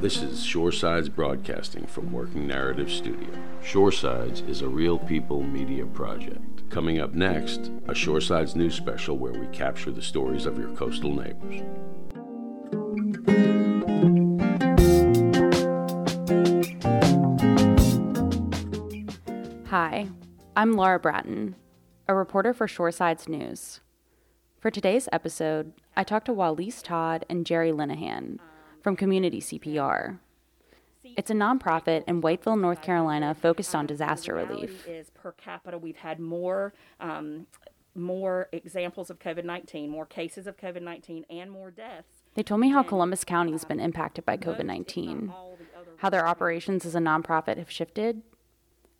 This is Shoresides Broadcasting from Working Narrative Studio. Shoresides is a real people media project. Coming up next, a Shoresides news special where we capture the stories of your coastal neighbors. Hi, I'm Laura Bratton, a reporter for Shoresides News. For today's episode, I talked to Walise Todd and Jerry Linehan from Community CPR. It's a nonprofit in Whiteville, North Carolina, focused on disaster relief. Is per capita, we've had more um, more examples of COVID nineteen, more cases of COVID nineteen, and more deaths. They told me how Columbus County has been impacted by COVID 19, how their operations as a nonprofit have shifted,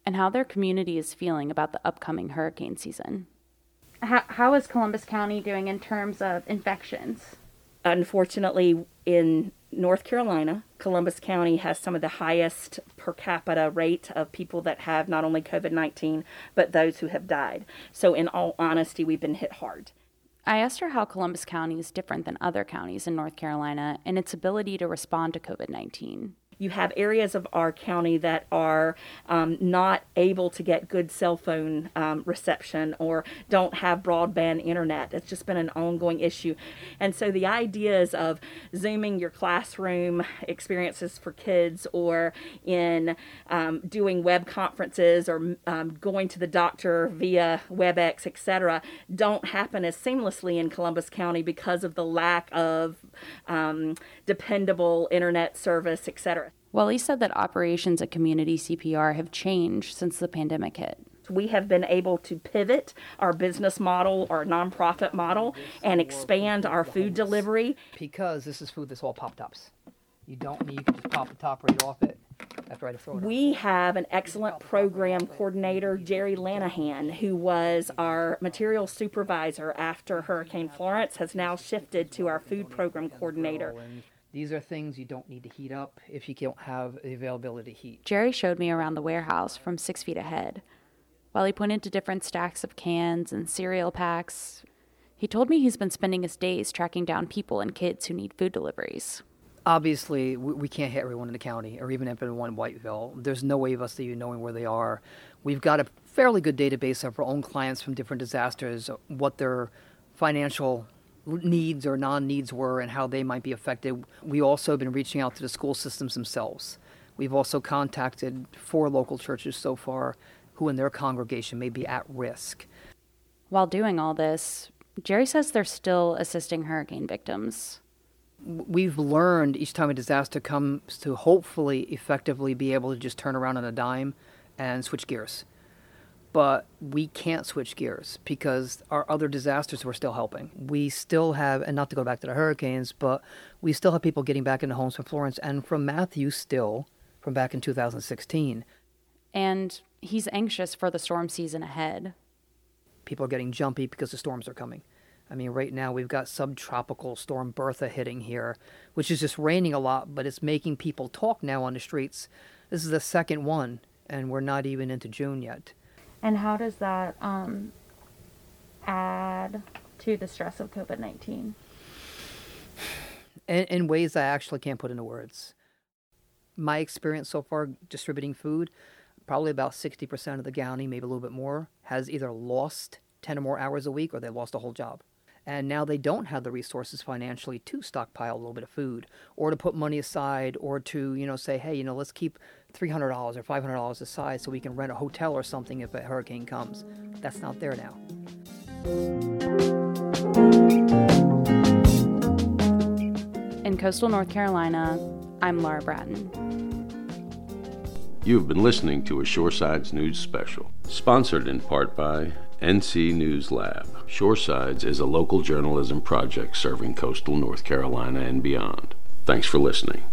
and how their community is feeling about the upcoming hurricane season. How, how is Columbus County doing in terms of infections? Unfortunately, in North Carolina, Columbus County has some of the highest per capita rate of people that have not only COVID 19, but those who have died. So, in all honesty, we've been hit hard. I asked her how Columbus County is different than other counties in North Carolina in its ability to respond to COVID 19 you have areas of our county that are um, not able to get good cell phone um, reception or don't have broadband internet. It's just been an ongoing issue. And so the ideas of Zooming your classroom experiences for kids or in um, doing web conferences or um, going to the doctor via WebEx, etc., don't happen as seamlessly in Columbus County because of the lack of um, dependable internet service, etc. Well, he said that operations at Community CPR have changed since the pandemic hit. We have been able to pivot our business model, our nonprofit model, and expand our food delivery. Because this is food that's all pop tops. You don't need, you can just pop the top right off it after I throw it. We have an excellent program coordinator, Jerry Lanahan, who was our material supervisor after Hurricane Florence, has now shifted to our food program coordinator. These are things you don't need to heat up if you don't have the availability to heat. Jerry showed me around the warehouse from six feet ahead. While he pointed to different stacks of cans and cereal packs, he told me he's been spending his days tracking down people and kids who need food deliveries. Obviously, we can't hit everyone in the county or even everyone in Whiteville. There's no way of us even knowing where they are. We've got a fairly good database of our own clients from different disasters, what their financial needs or non needs were and how they might be affected. We also have been reaching out to the school systems themselves. We've also contacted four local churches so far who in their congregation may be at risk. While doing all this, Jerry says they're still assisting hurricane victims. We've learned each time a disaster comes to hopefully effectively be able to just turn around on a dime and switch gears but we can't switch gears because our other disasters were still helping. We still have, and not to go back to the hurricanes, but we still have people getting back into homes from Florence and from Matthew still from back in 2016. And he's anxious for the storm season ahead. People are getting jumpy because the storms are coming. I mean, right now we've got subtropical storm Bertha hitting here, which is just raining a lot, but it's making people talk now on the streets. This is the second one, and we're not even into June yet. And how does that um, add to the stress of COVID 19? In, in ways I actually can't put into words. My experience so far distributing food, probably about 60% of the county, maybe a little bit more, has either lost 10 or more hours a week or they lost a whole job and now they don't have the resources financially to stockpile a little bit of food or to put money aside or to you know say hey you know let's keep $300 or $500 a aside so we can rent a hotel or something if a hurricane comes that's not there now in coastal north carolina i'm laura bratton You've been listening to a Shoresides News Special, sponsored in part by NC News Lab. Shoresides is a local journalism project serving coastal North Carolina and beyond. Thanks for listening.